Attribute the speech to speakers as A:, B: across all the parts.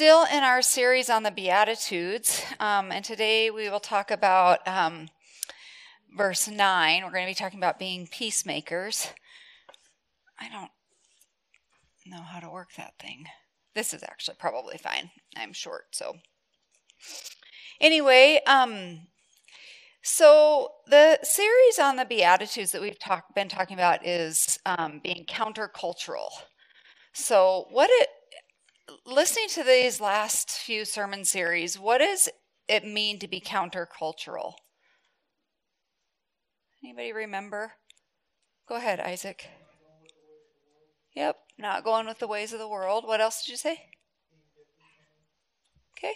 A: still in our series on the Beatitudes, um, and today we will talk about um, verse 9. We're going to be talking about being peacemakers. I don't know how to work that thing. This is actually probably fine. I'm short, so. Anyway, um, so the series on the Beatitudes that we've talk, been talking about is um, being countercultural. So, what it listening to these last few sermon series, what does it mean to be countercultural? Anybody remember? Go ahead, Isaac. Yep, not going with the ways of the world. What else did you say? Okay,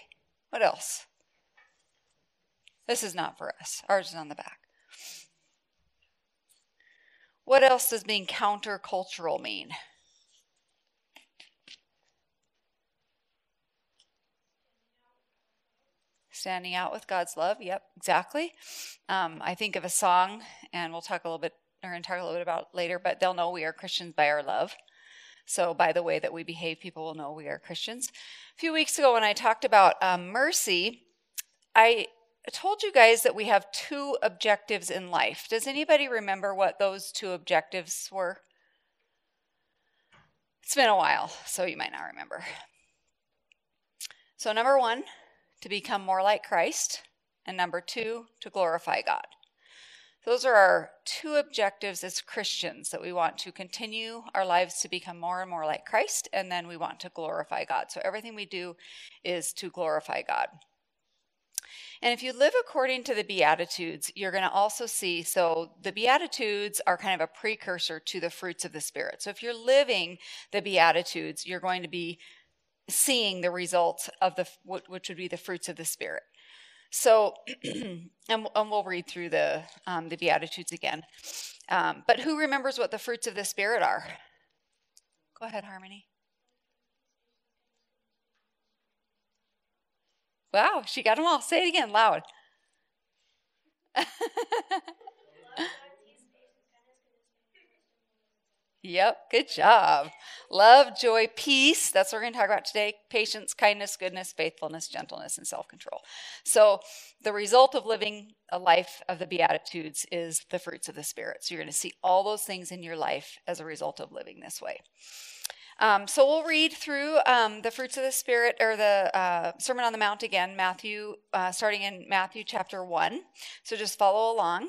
A: what else? This is not for us. Ours is on the back. What else does being countercultural mean? Standing out with God's love. Yep, exactly. Um, I think of a song, and we'll talk a little bit, or going to talk a little bit about later, but they'll know we are Christians by our love. So, by the way that we behave, people will know we are Christians. A few weeks ago, when I talked about um, mercy, I told you guys that we have two objectives in life. Does anybody remember what those two objectives were? It's been a while, so you might not remember. So, number one, to become more like Christ, and number two, to glorify God. Those are our two objectives as Christians that we want to continue our lives to become more and more like Christ, and then we want to glorify God. So everything we do is to glorify God. And if you live according to the Beatitudes, you're going to also see so the Beatitudes are kind of a precursor to the fruits of the Spirit. So if you're living the Beatitudes, you're going to be seeing the results of the which would be the fruits of the spirit. So and, and, we'll read through the um, the beatitudes again. Um, but who remembers what the fruits of the spirit are? Go ahead harmony. Wow she got them all. Say it again loud Yep, good job. Love, joy, peace. That's what we're going to talk about today patience, kindness, goodness, faithfulness, gentleness, and self control. So, the result of living a life of the Beatitudes is the fruits of the Spirit. So, you're going to see all those things in your life as a result of living this way. Um, so, we'll read through um, the fruits of the Spirit or the uh, Sermon on the Mount again, Matthew, uh, starting in Matthew chapter 1. So, just follow along.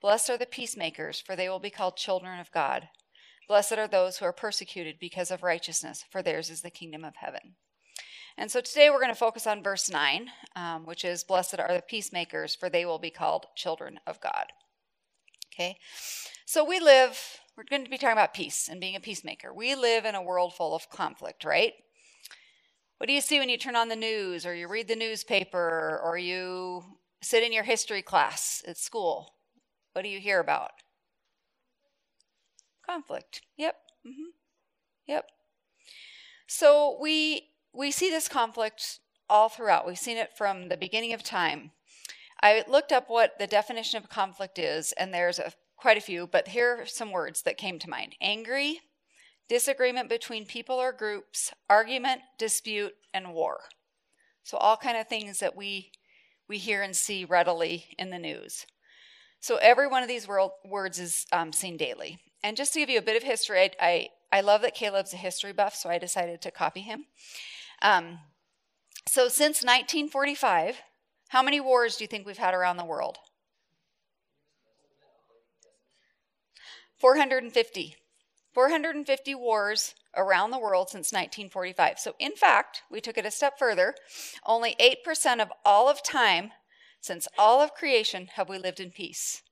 A: Blessed are the peacemakers, for they will be called children of God. Blessed are those who are persecuted because of righteousness, for theirs is the kingdom of heaven. And so today we're going to focus on verse 9, um, which is Blessed are the peacemakers, for they will be called children of God. Okay? So we live, we're going to be talking about peace and being a peacemaker. We live in a world full of conflict, right? What do you see when you turn on the news or you read the newspaper or you sit in your history class at school? What do you hear about? Conflict. Yep. Mm-hmm. Yep. So we we see this conflict all throughout. We've seen it from the beginning of time. I looked up what the definition of conflict is, and there's a, quite a few, but here are some words that came to mind angry, disagreement between people or groups, argument, dispute, and war. So, all kind of things that we, we hear and see readily in the news. So every one of these words is um, seen daily. And just to give you a bit of history, I, I, I, love that Caleb's a history buff, so I decided to copy him. Um, so since 1945, how many wars do you think we've had around the world? 450. 450 wars around the world since 1945. So, in fact, we took it a step further. Only 8% of all of time since all of creation have we lived in peace.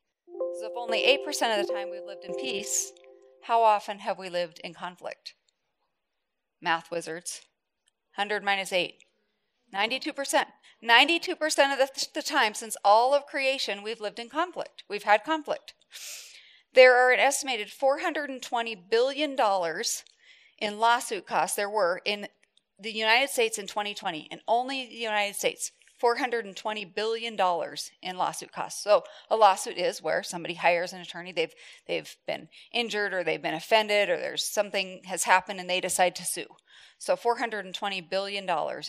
A: So if only 8% of the time we've lived in peace, how often have we lived in conflict? Math wizards. 100 minus 8. 92%. 92% of the, the time since all of creation, we've lived in conflict. We've had conflict. There are an estimated $420 billion in lawsuit costs, there were in the United States in 2020, and only the United States. $420 billion in lawsuit costs. So a lawsuit is where somebody hires an attorney, they've they've been injured or they've been offended or there's something has happened and they decide to sue. So $420 billion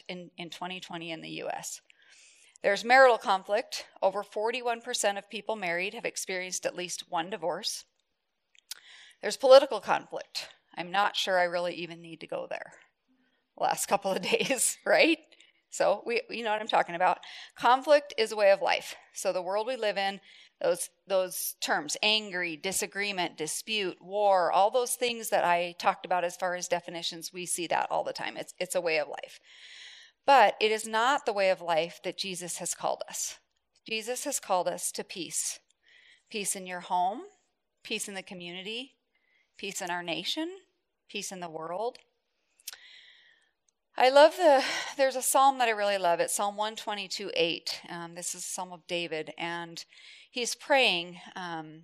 A: in, in 2020 in the US. There's marital conflict. Over 41% of people married have experienced at least one divorce. There's political conflict. I'm not sure I really even need to go there. Last couple of days, right? So we you know what I'm talking about. Conflict is a way of life. So the world we live in, those those terms, angry, disagreement, dispute, war, all those things that I talked about as far as definitions, we see that all the time. It's it's a way of life. But it is not the way of life that Jesus has called us. Jesus has called us to peace. Peace in your home, peace in the community, peace in our nation, peace in the world. I love the, there's a psalm that I really love. It's Psalm 122 8. Um, this is a psalm of David, and he's praying. Um,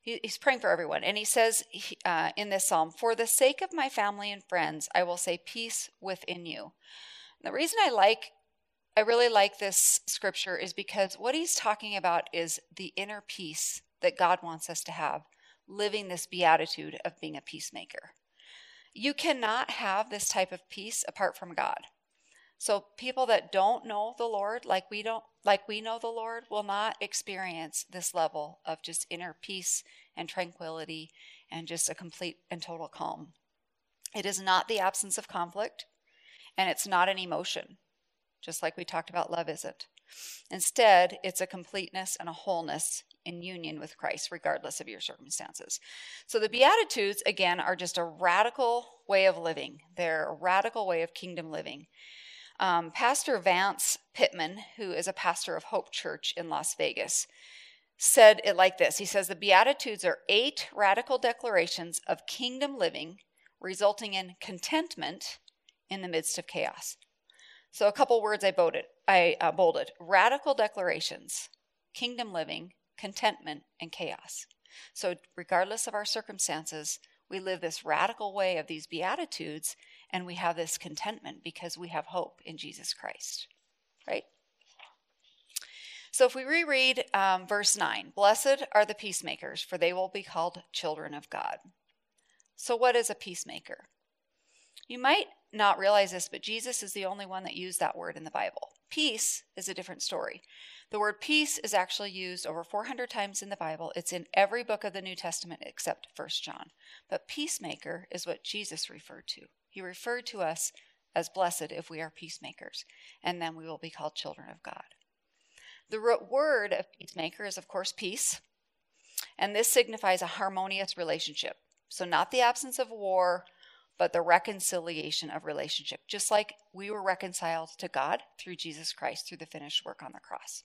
A: he, he's praying for everyone. And he says uh, in this psalm, For the sake of my family and friends, I will say peace within you. The reason I like I really like this scripture is because what he's talking about is the inner peace that God wants us to have, living this beatitude of being a peacemaker. You cannot have this type of peace apart from God. So people that don't know the Lord like we don't like we know the Lord will not experience this level of just inner peace and tranquility and just a complete and total calm. It is not the absence of conflict and it's not an emotion, just like we talked about love isn't. Instead, it's a completeness and a wholeness in union with Christ, regardless of your circumstances. So the Beatitudes, again, are just a radical way of living, they're a radical way of kingdom living. Um, pastor Vance Pitman, who is a pastor of Hope Church in Las Vegas, said it like this He says, The Beatitudes are eight radical declarations of kingdom living, resulting in contentment in the midst of chaos. So, a couple words I bolded, I uh, bolded radical declarations, kingdom living, contentment, and chaos. So, regardless of our circumstances, we live this radical way of these Beatitudes, and we have this contentment because we have hope in Jesus Christ, right? So, if we reread um, verse 9, blessed are the peacemakers, for they will be called children of God. So, what is a peacemaker? You might not realize this, but Jesus is the only one that used that word in the Bible. Peace is a different story. The word peace is actually used over 400 times in the Bible. It's in every book of the New Testament except 1 John. But peacemaker is what Jesus referred to. He referred to us as blessed if we are peacemakers, and then we will be called children of God. The root word of peacemaker is, of course, peace, and this signifies a harmonious relationship. So, not the absence of war, but the reconciliation of relationship, just like we were reconciled to God through Jesus Christ through the finished work on the cross.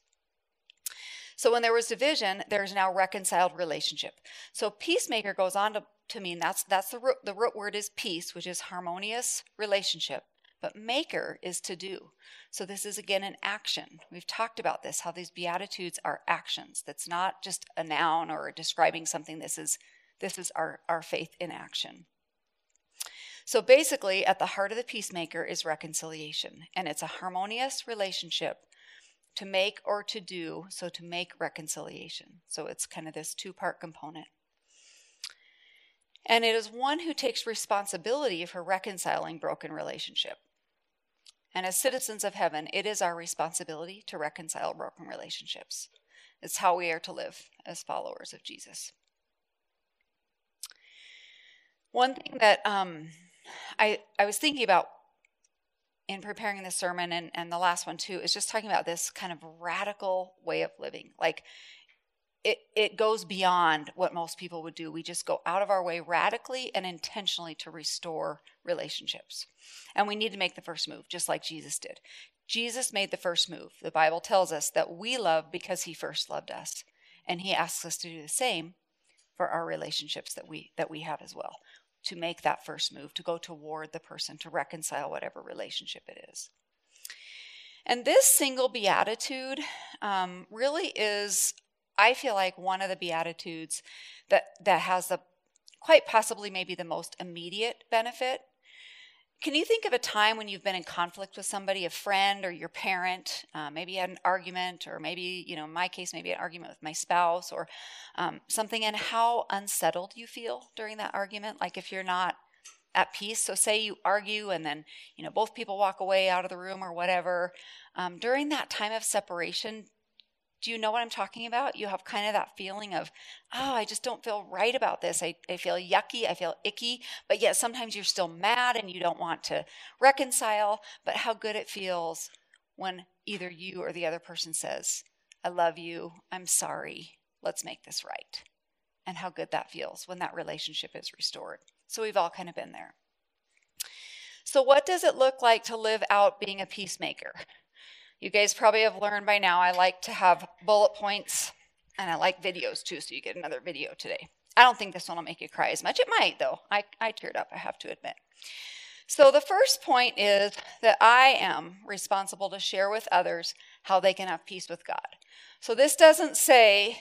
A: So when there was division, there's now reconciled relationship. So peacemaker goes on to, to mean that's that's the root, the root word is peace, which is harmonious relationship. But maker is to do. So this is again an action. We've talked about this, how these beatitudes are actions. That's not just a noun or describing something. This is this is our, our faith in action. So basically, at the heart of the peacemaker is reconciliation, and it's a harmonious relationship to make or to do, so to make reconciliation. So it's kind of this two part component. And it is one who takes responsibility for reconciling broken relationship. And as citizens of heaven, it is our responsibility to reconcile broken relationships. It's how we are to live as followers of Jesus. One thing that um, I, I was thinking about in preparing this sermon and, and the last one too is just talking about this kind of radical way of living. Like it, it goes beyond what most people would do. We just go out of our way radically and intentionally to restore relationships. And we need to make the first move, just like Jesus did. Jesus made the first move. The Bible tells us that we love because he first loved us. And he asks us to do the same for our relationships that we that we have as well to make that first move, to go toward the person, to reconcile whatever relationship it is. And this single beatitude um, really is, I feel like, one of the beatitudes that, that has the quite possibly maybe the most immediate benefit. Can you think of a time when you've been in conflict with somebody, a friend or your parent? Uh, maybe you had an argument, or maybe, you know, in my case, maybe an argument with my spouse or um, something, and how unsettled you feel during that argument. Like if you're not at peace. So, say you argue and then, you know, both people walk away out of the room or whatever. Um, during that time of separation, do you know what I'm talking about? You have kind of that feeling of, oh, I just don't feel right about this. I, I feel yucky. I feel icky. But yet sometimes you're still mad and you don't want to reconcile. But how good it feels when either you or the other person says, I love you. I'm sorry. Let's make this right. And how good that feels when that relationship is restored. So we've all kind of been there. So, what does it look like to live out being a peacemaker? You guys probably have learned by now I like to have bullet points and I like videos too, so you get another video today. I don't think this one will make you cry as much. It might, though. I, I teared up, I have to admit. So, the first point is that I am responsible to share with others how they can have peace with God. So, this doesn't say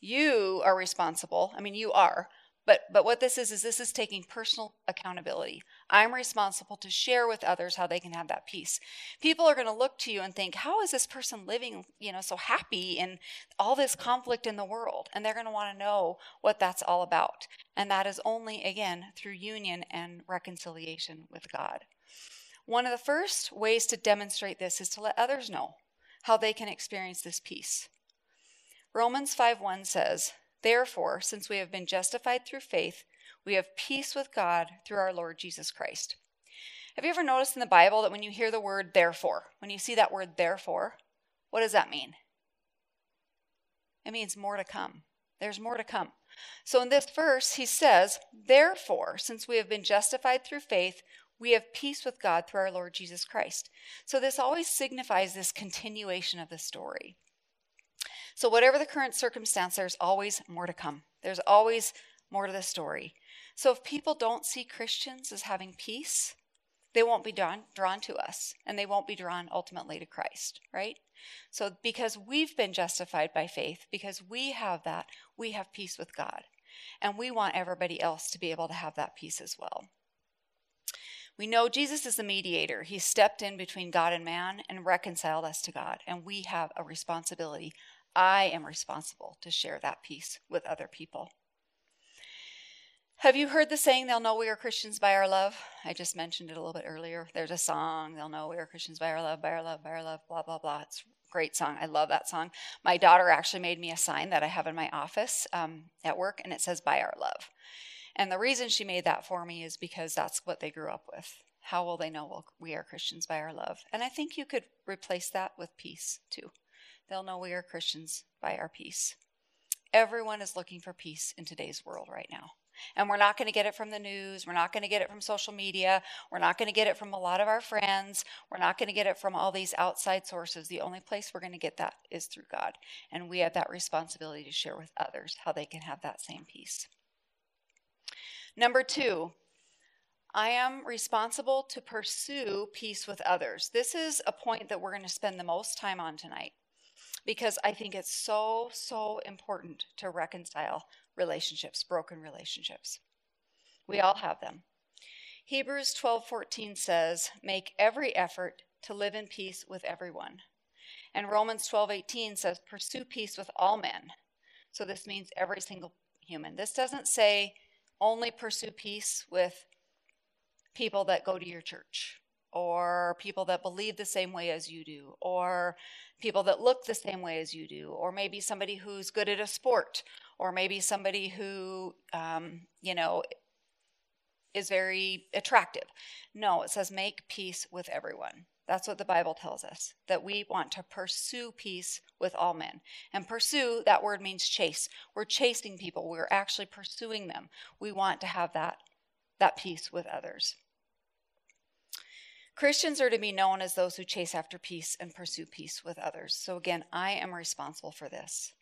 A: you are responsible. I mean, you are, but, but what this is, is this is taking personal accountability. I'm responsible to share with others how they can have that peace. People are going to look to you and think, how is this person living, you know, so happy in all this conflict in the world? And they're going to want to know what that's all about. And that is only, again, through union and reconciliation with God. One of the first ways to demonstrate this is to let others know how they can experience this peace. Romans 5:1 says, Therefore, since we have been justified through faith, we have peace with God through our Lord Jesus Christ. Have you ever noticed in the Bible that when you hear the word therefore, when you see that word therefore, what does that mean? It means more to come. There's more to come. So in this verse, he says, Therefore, since we have been justified through faith, we have peace with God through our Lord Jesus Christ. So this always signifies this continuation of the story. So, whatever the current circumstance, there's always more to come. There's always more to the story. So, if people don't see Christians as having peace, they won't be drawn, drawn to us and they won't be drawn ultimately to Christ, right? So, because we've been justified by faith, because we have that, we have peace with God. And we want everybody else to be able to have that peace as well. We know Jesus is the mediator. He stepped in between God and man and reconciled us to God. And we have a responsibility I am responsible to share that peace with other people. Have you heard the saying, they'll know we are Christians by our love? I just mentioned it a little bit earlier. There's a song, they'll know we are Christians by our love, by our love, by our love, blah, blah, blah. It's a great song. I love that song. My daughter actually made me a sign that I have in my office um, at work, and it says, by our love. And the reason she made that for me is because that's what they grew up with. How will they know we are Christians by our love? And I think you could replace that with peace too. They'll know we are Christians by our peace. Everyone is looking for peace in today's world right now. And we're not going to get it from the news. We're not going to get it from social media. We're not going to get it from a lot of our friends. We're not going to get it from all these outside sources. The only place we're going to get that is through God. And we have that responsibility to share with others how they can have that same peace. Number two, I am responsible to pursue peace with others. This is a point that we're going to spend the most time on tonight because I think it's so, so important to reconcile relationships, broken relationships. We all have them. Hebrews 12:14 says, "Make every effort to live in peace with everyone." And Romans 12:18 says, "Pursue peace with all men." So this means every single human. This doesn't say only pursue peace with people that go to your church or people that believe the same way as you do, or people that look the same way as you do, or maybe somebody who's good at a sport, or maybe somebody who, um, you know, is very attractive. No, it says make peace with everyone. That's what the Bible tells us, that we want to pursue peace with all men. And pursue, that word means chase. We're chasing people, we're actually pursuing them. We want to have that, that peace with others. Christians are to be known as those who chase after peace and pursue peace with others. So, again, I am responsible for this.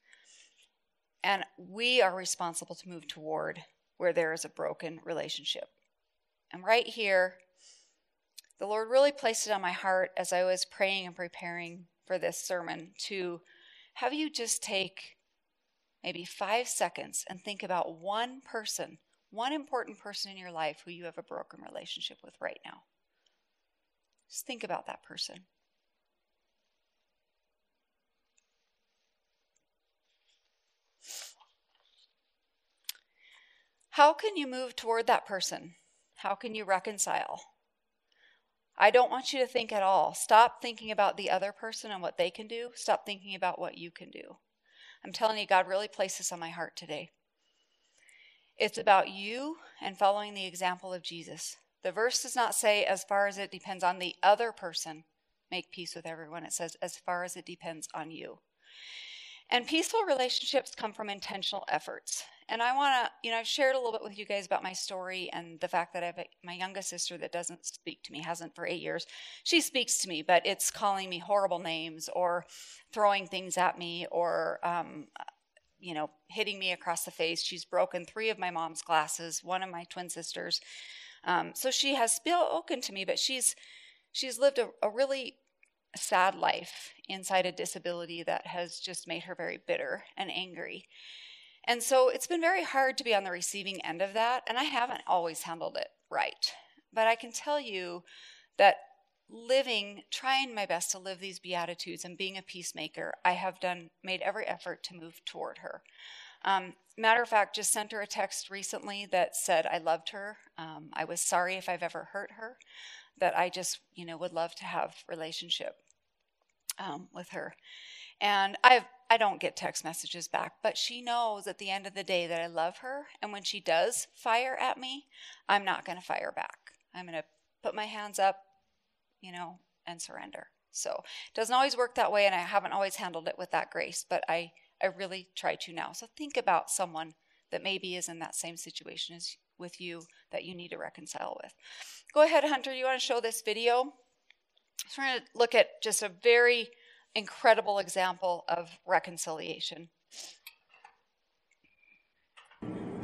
A: And we are responsible to move toward where there is a broken relationship. And right here, the Lord really placed it on my heart as I was praying and preparing for this sermon to have you just take maybe five seconds and think about one person, one important person in your life who you have a broken relationship with right now. Just think about that person. How can you move toward that person? How can you reconcile? I don't want you to think at all. Stop thinking about the other person and what they can do. Stop thinking about what you can do. I'm telling you, God really placed this on my heart today. It's about you and following the example of Jesus. The verse does not say, as far as it depends on the other person, make peace with everyone. It says, as far as it depends on you. And peaceful relationships come from intentional efforts. And I want to, you know, I've shared a little bit with you guys about my story and the fact that I have a, my youngest sister that doesn't speak to me, hasn't for eight years. She speaks to me, but it's calling me horrible names or throwing things at me or, um, you know, hitting me across the face. She's broken three of my mom's glasses, one of my twin sisters. Um, so she has spoken to me, but she's she's lived a, a really sad life inside a disability that has just made her very bitter and angry. And so it's been very hard to be on the receiving end of that, and I haven't always handled it right. But I can tell you that living, trying my best to live these beatitudes and being a peacemaker, I have done made every effort to move toward her. Um, matter of fact, just sent her a text recently that said I loved her. Um, I was sorry if I've ever hurt her that I just, you know, would love to have relationship um, with her. And I I don't get text messages back, but she knows at the end of the day that I love her. And when she does fire at me, I'm not going to fire back. I'm going to put my hands up, you know, and surrender. So it doesn't always work that way, and I haven't always handled it with that grace, but I I really try to now. So think about someone that maybe is in that same situation as with you that you need to reconcile with. Go ahead, Hunter. You want to show this video? So we're going to look at just a very incredible example of reconciliation.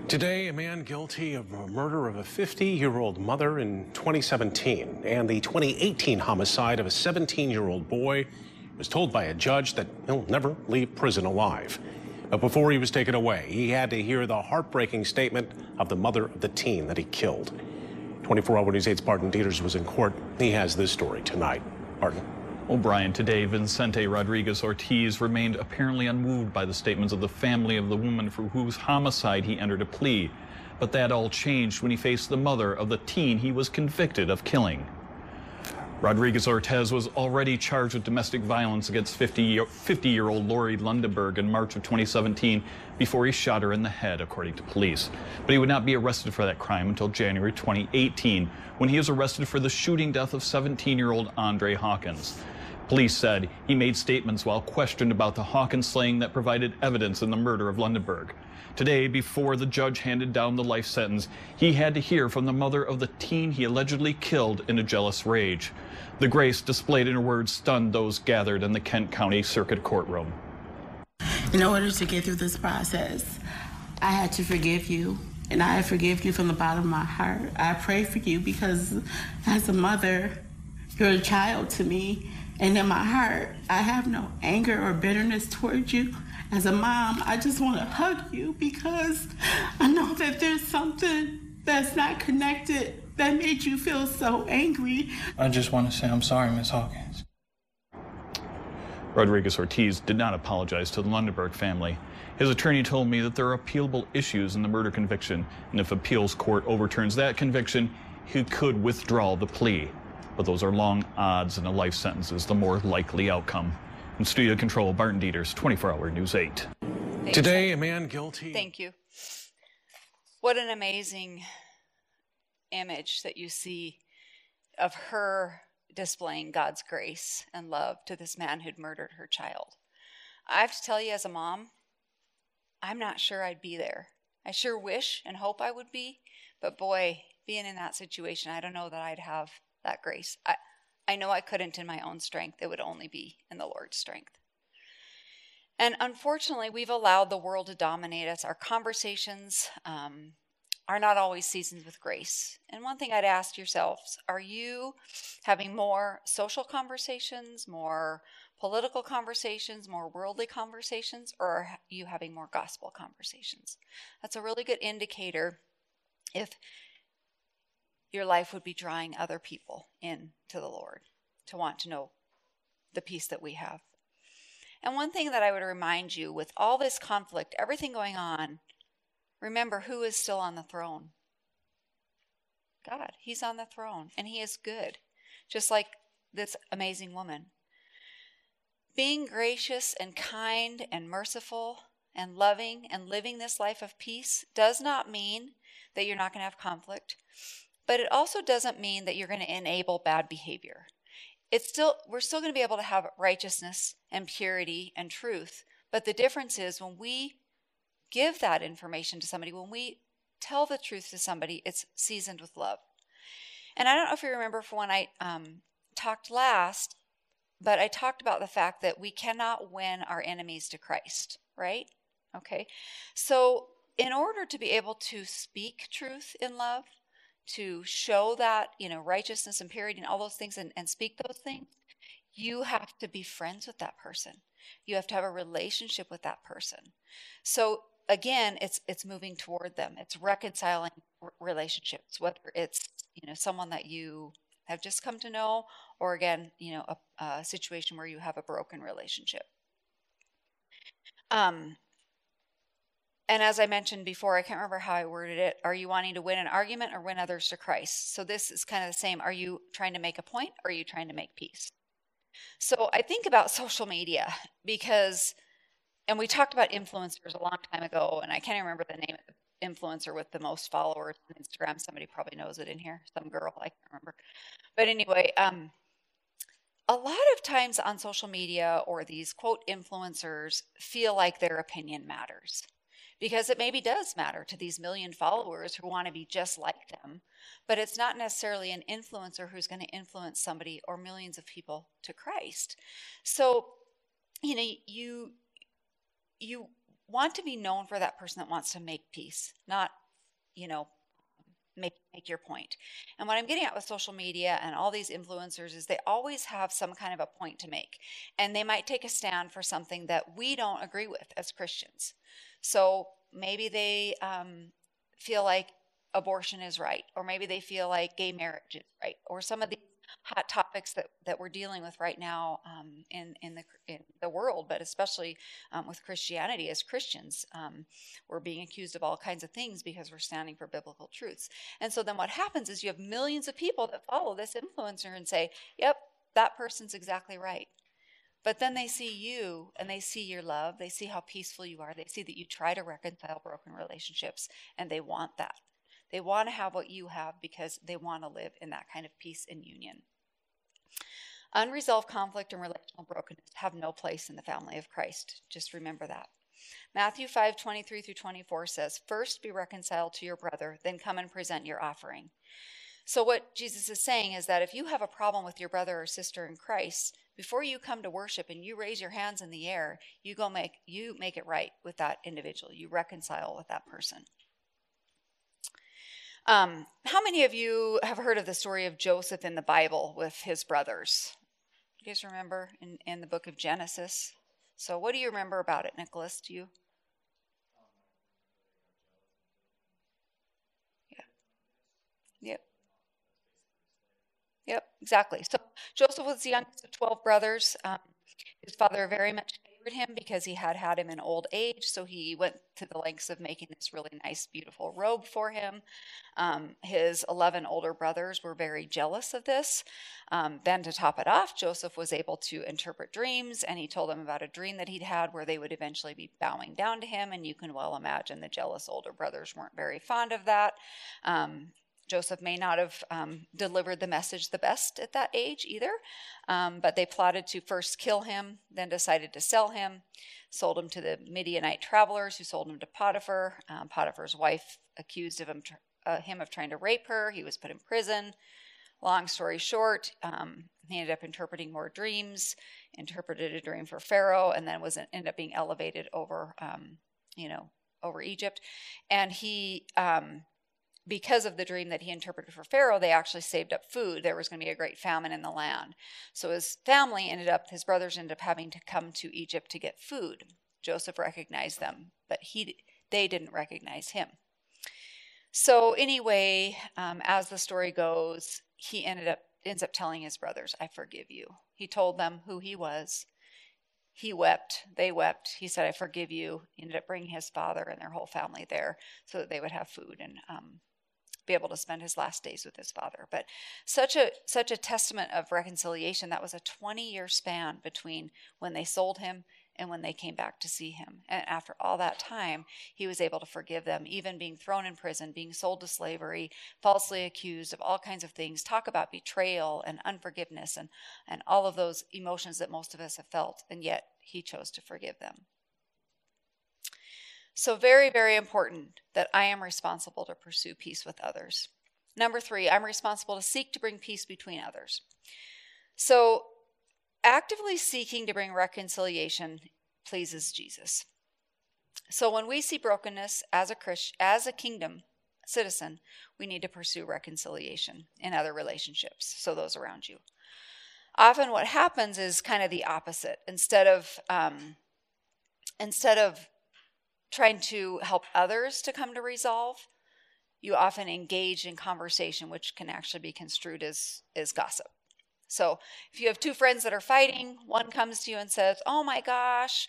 B: Today, a man guilty of the murder of a 50 year old mother in 2017 and the 2018 homicide of a 17 year old boy was told by a judge that he'll never leave prison alive. But before he was taken away, he had to hear the heartbreaking statement of the mother of the teen that he killed. 24 Hour News 8's Barton Deiters was in court. He has this story tonight. Barton.
C: O'Brien today, Vincente Rodriguez Ortiz remained apparently unmoved by the statements of the family of the woman for whose homicide he entered a plea. But that all changed when he faced the mother of the teen he was convicted of killing. Rodriguez Ortiz was already charged with domestic violence against 50 year old Lori Lundeberg in March of 2017 before he shot her in the head, according to police. But he would not be arrested for that crime until January 2018, when he was arrested for the shooting death of 17 year old Andre Hawkins. Police said he made statements while questioned about the Hawkins slaying that provided evidence in the murder of Lundeberg. Today, before the judge handed down the life sentence, he had to hear from the mother of the teen he allegedly killed in a jealous rage. The grace displayed in her words stunned those gathered in the Kent County Circuit Courtroom.
D: In order to get through this process, I had to forgive you, and I forgive you from the bottom of my heart. I pray for you because as a mother, you're a child to me, and in my heart, I have no anger or bitterness towards you as a mom, I just want to hug you because I know that there's something that's not connected that made you feel so angry.
E: I just want to say I'm sorry, Miss Hawkins.
C: Rodriguez Ortiz did not apologize to the Lundeberg family. His attorney told me that there are appealable issues in the murder conviction, and if appeals court overturns that conviction, he could withdraw the plea. But those are long odds, and a life sentence is the more likely outcome. In studio control, Barton Deiters, 24 Hour News 8.
B: Thanks. Today, a man guilty.
A: Thank you. What an amazing image that you see of her displaying God's grace and love to this man who'd murdered her child. I have to tell you, as a mom, I'm not sure I'd be there. I sure wish and hope I would be, but boy, being in that situation, I don't know that I'd have that grace. I, I know I couldn't in my own strength. It would only be in the Lord's strength. And unfortunately, we've allowed the world to dominate us, our conversations, um, are not always seasoned with grace. And one thing I'd ask yourselves are you having more social conversations, more political conversations, more worldly conversations, or are you having more gospel conversations? That's a really good indicator if your life would be drawing other people in to the Lord to want to know the peace that we have. And one thing that I would remind you with all this conflict, everything going on, Remember who is still on the throne? God. He's on the throne and he is good, just like this amazing woman. Being gracious and kind and merciful and loving and living this life of peace does not mean that you're not going to have conflict, but it also doesn't mean that you're going to enable bad behavior. It's still we're still going to be able to have righteousness and purity and truth, but the difference is when we give that information to somebody, when we tell the truth to somebody, it's seasoned with love. And I don't know if you remember from when I um, talked last, but I talked about the fact that we cannot win our enemies to Christ, right? Okay. So, in order to be able to speak truth in love, to show that, you know, righteousness and purity and all those things and, and speak those things, you have to be friends with that person. You have to have a relationship with that person. So again, it's it's moving toward them. It's reconciling relationships, whether it's you know someone that you have just come to know, or again, you know, a, a situation where you have a broken relationship. Um, and as I mentioned before, I can't remember how I worded it. Are you wanting to win an argument or win others to Christ? So this is kind of the same. Are you trying to make a point or are you trying to make peace? So I think about social media because and we talked about influencers a long time ago, and I can't remember the name of the influencer with the most followers on Instagram. Somebody probably knows it in here, some girl, I can't remember. But anyway, um, a lot of times on social media or these quote influencers feel like their opinion matters because it maybe does matter to these million followers who want to be just like them, but it's not necessarily an influencer who's going to influence somebody or millions of people to Christ. So, you know, you you want to be known for that person that wants to make peace, not, you know, make make your point. And what I'm getting at with social media and all these influencers is they always have some kind of a point to make. And they might take a stand for something that we don't agree with as Christians. So maybe they um, feel like abortion is right, or maybe they feel like gay marriage is right, or some of these hot topics that, that we're dealing with right now um, in, in, the, in the world, but especially um, with Christianity as Christians. Um, we're being accused of all kinds of things because we're standing for biblical truths. And so then what happens is you have millions of people that follow this influencer and say, yep, that person's exactly right. But then they see you and they see your love. They see how peaceful you are. They see that you try to reconcile broken relationships and they want that. They want to have what you have because they want to live in that kind of peace and union. Unresolved conflict and relational brokenness have no place in the family of Christ. Just remember that. Matthew 5 23 through 24 says, First be reconciled to your brother, then come and present your offering. So, what Jesus is saying is that if you have a problem with your brother or sister in Christ, before you come to worship and you raise your hands in the air, you go make you make it right with that individual. You reconcile with that person. Um, how many of you have heard of the story of Joseph in the Bible with his brothers? You guys remember in, in the book of Genesis? So, what do you remember about it, Nicholas? Do you? Yeah. Yep. Yep, exactly. So Joseph was the youngest of 12 brothers. Um, his father very much favored him because he had had him in old age. So he went to the lengths of making this really nice, beautiful robe for him. Um, his 11 older brothers were very jealous of this. Um, then, to top it off, Joseph was able to interpret dreams, and he told them about a dream that he'd had where they would eventually be bowing down to him. And you can well imagine the jealous older brothers weren't very fond of that. Um, Joseph may not have um, delivered the message the best at that age either, um, but they plotted to first kill him, then decided to sell him, sold him to the Midianite travelers who sold him to Potiphar. Um, Potiphar's wife accused of him, uh, him, of trying to rape her. He was put in prison. Long story short, um, he ended up interpreting more dreams, interpreted a dream for Pharaoh, and then was ended up being elevated over, um, you know, over Egypt. And he um, because of the dream that he interpreted for Pharaoh, they actually saved up food. There was going to be a great famine in the land. So his family ended up, his brothers ended up having to come to Egypt to get food. Joseph recognized them, but he, they didn't recognize him. So anyway, um, as the story goes, he ended up ends up telling his brothers, "I forgive you." He told them who he was. He wept. They wept. He said, "I forgive you." He ended up bringing his father and their whole family there so that they would have food and um, be able to spend his last days with his father. But such a such a testament of reconciliation. That was a 20 year span between when they sold him and when they came back to see him. And after all that time, he was able to forgive them, even being thrown in prison, being sold to slavery, falsely accused of all kinds of things. Talk about betrayal and unforgiveness and, and all of those emotions that most of us have felt, and yet he chose to forgive them. So, very, very important that I am responsible to pursue peace with others. Number three, I'm responsible to seek to bring peace between others. So, actively seeking to bring reconciliation pleases Jesus. So when we see brokenness as a Christ, as a kingdom citizen, we need to pursue reconciliation in other relationships, so those around you. Often, what happens is kind of the opposite. Instead of um, instead of trying to help others to come to resolve, you often engage in conversation, which can actually be construed as as gossip. So if you have two friends that are fighting, one comes to you and says, "Oh my gosh,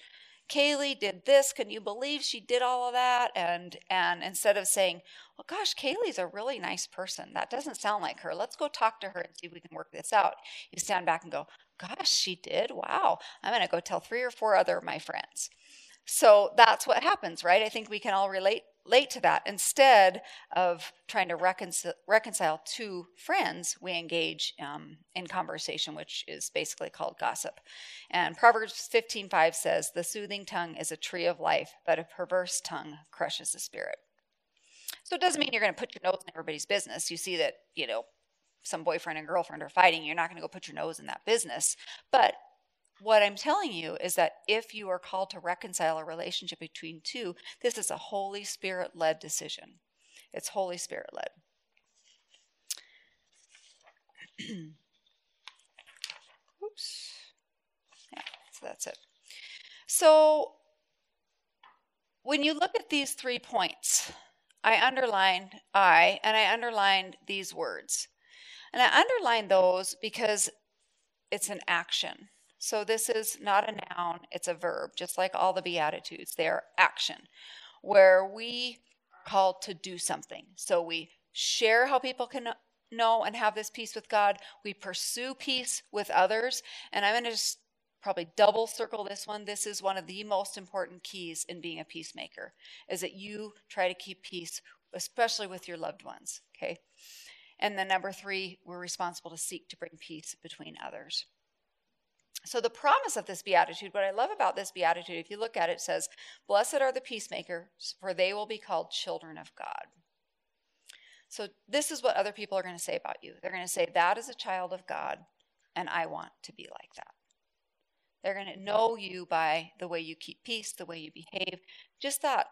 A: Kaylee did this. Can you believe she did all of that?" And and instead of saying, "Well, gosh, Kaylee's a really nice person. That doesn't sound like her. Let's go talk to her and see if we can work this out." You stand back and go, "Gosh, she did. Wow. I'm going to go tell three or four other of my friends." So that's what happens, right? I think we can all relate relate to that. Instead of trying to reconcile, reconcile two friends, we engage um, in conversation, which is basically called gossip. And Proverbs 15:5 says, "The soothing tongue is a tree of life, but a perverse tongue crushes the spirit." So it doesn't mean you're going to put your nose in everybody's business. You see that, you know, some boyfriend and girlfriend are fighting, you're not going to go put your nose in that business. But what I'm telling you is that if you are called to reconcile a relationship between two, this is a Holy Spirit led decision. It's Holy Spirit led. Oops. Yeah, so that's it. So when you look at these three points, I underlined I and I underlined these words. And I underlined those because it's an action. So this is not a noun, it's a verb, just like all the Beatitudes. They are action, where we are called to do something. So we share how people can know and have this peace with God. We pursue peace with others. And I'm going to just probably double circle this one. This is one of the most important keys in being a peacemaker, is that you try to keep peace, especially with your loved ones. Okay. And then number three, we're responsible to seek to bring peace between others. So, the promise of this beatitude, what I love about this beatitude, if you look at it, it says, Blessed are the peacemakers, for they will be called children of God. So, this is what other people are going to say about you. They're going to say, That is a child of God, and I want to be like that. They're going to know you by the way you keep peace, the way you behave, just that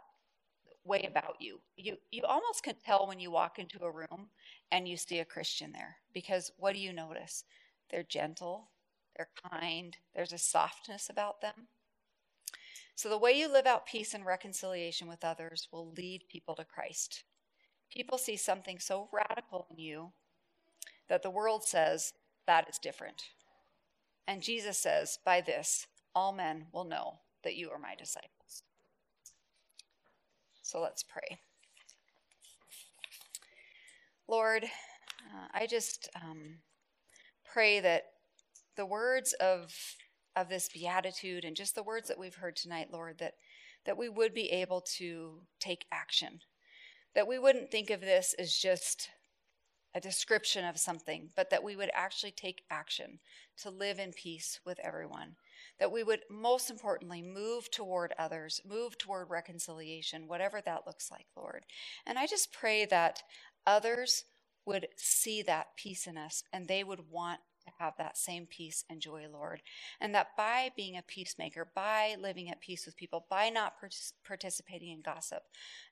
A: way about you. You you almost can tell when you walk into a room and you see a Christian there because what do you notice? They're gentle, they're kind, there's a softness about them. So, the way you live out peace and reconciliation with others will lead people to Christ. People see something so radical in you that the world says that is different. And Jesus says, By this, all men will know that you are my disciples. So let's pray. Lord, uh, I just um, pray that the words of of this beatitude and just the words that we've heard tonight, Lord, that that we would be able to take action. That we wouldn't think of this as just a description of something, but that we would actually take action to live in peace with everyone. That we would, most importantly, move toward others, move toward reconciliation, whatever that looks like, Lord. And I just pray that others would see that peace in us and they would want to have that same peace and joy, Lord. And that by being a peacemaker, by living at peace with people, by not participating in gossip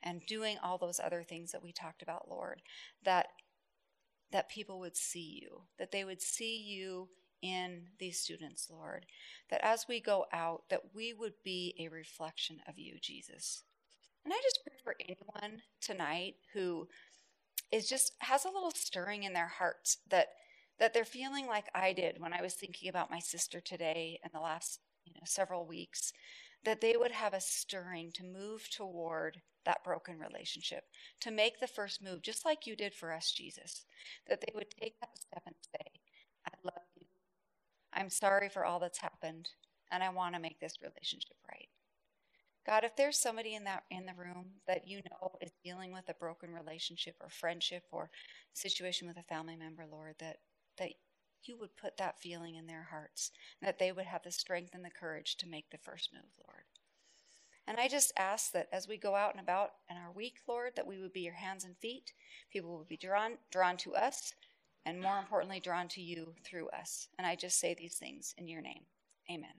A: and doing all those other things that we talked about, Lord, that that people would see you, that they would see you in these students, Lord. That as we go out, that we would be a reflection of you, Jesus. And I just pray for anyone tonight who is just has a little stirring in their hearts that that they're feeling like I did when I was thinking about my sister today and the last you know several weeks that they would have a stirring to move toward that broken relationship to make the first move just like you did for us Jesus that they would take that step and say I love you. I'm sorry for all that's happened and I want to make this relationship right. God, if there's somebody in that in the room that you know is dealing with a broken relationship or friendship or situation with a family member, Lord, that that you would put that feeling in their hearts, that they would have the strength and the courage to make the first move, Lord. And I just ask that as we go out and about in our week, Lord, that we would be your hands and feet. People would be drawn drawn to us, and more importantly, drawn to you through us. And I just say these things in your name. Amen.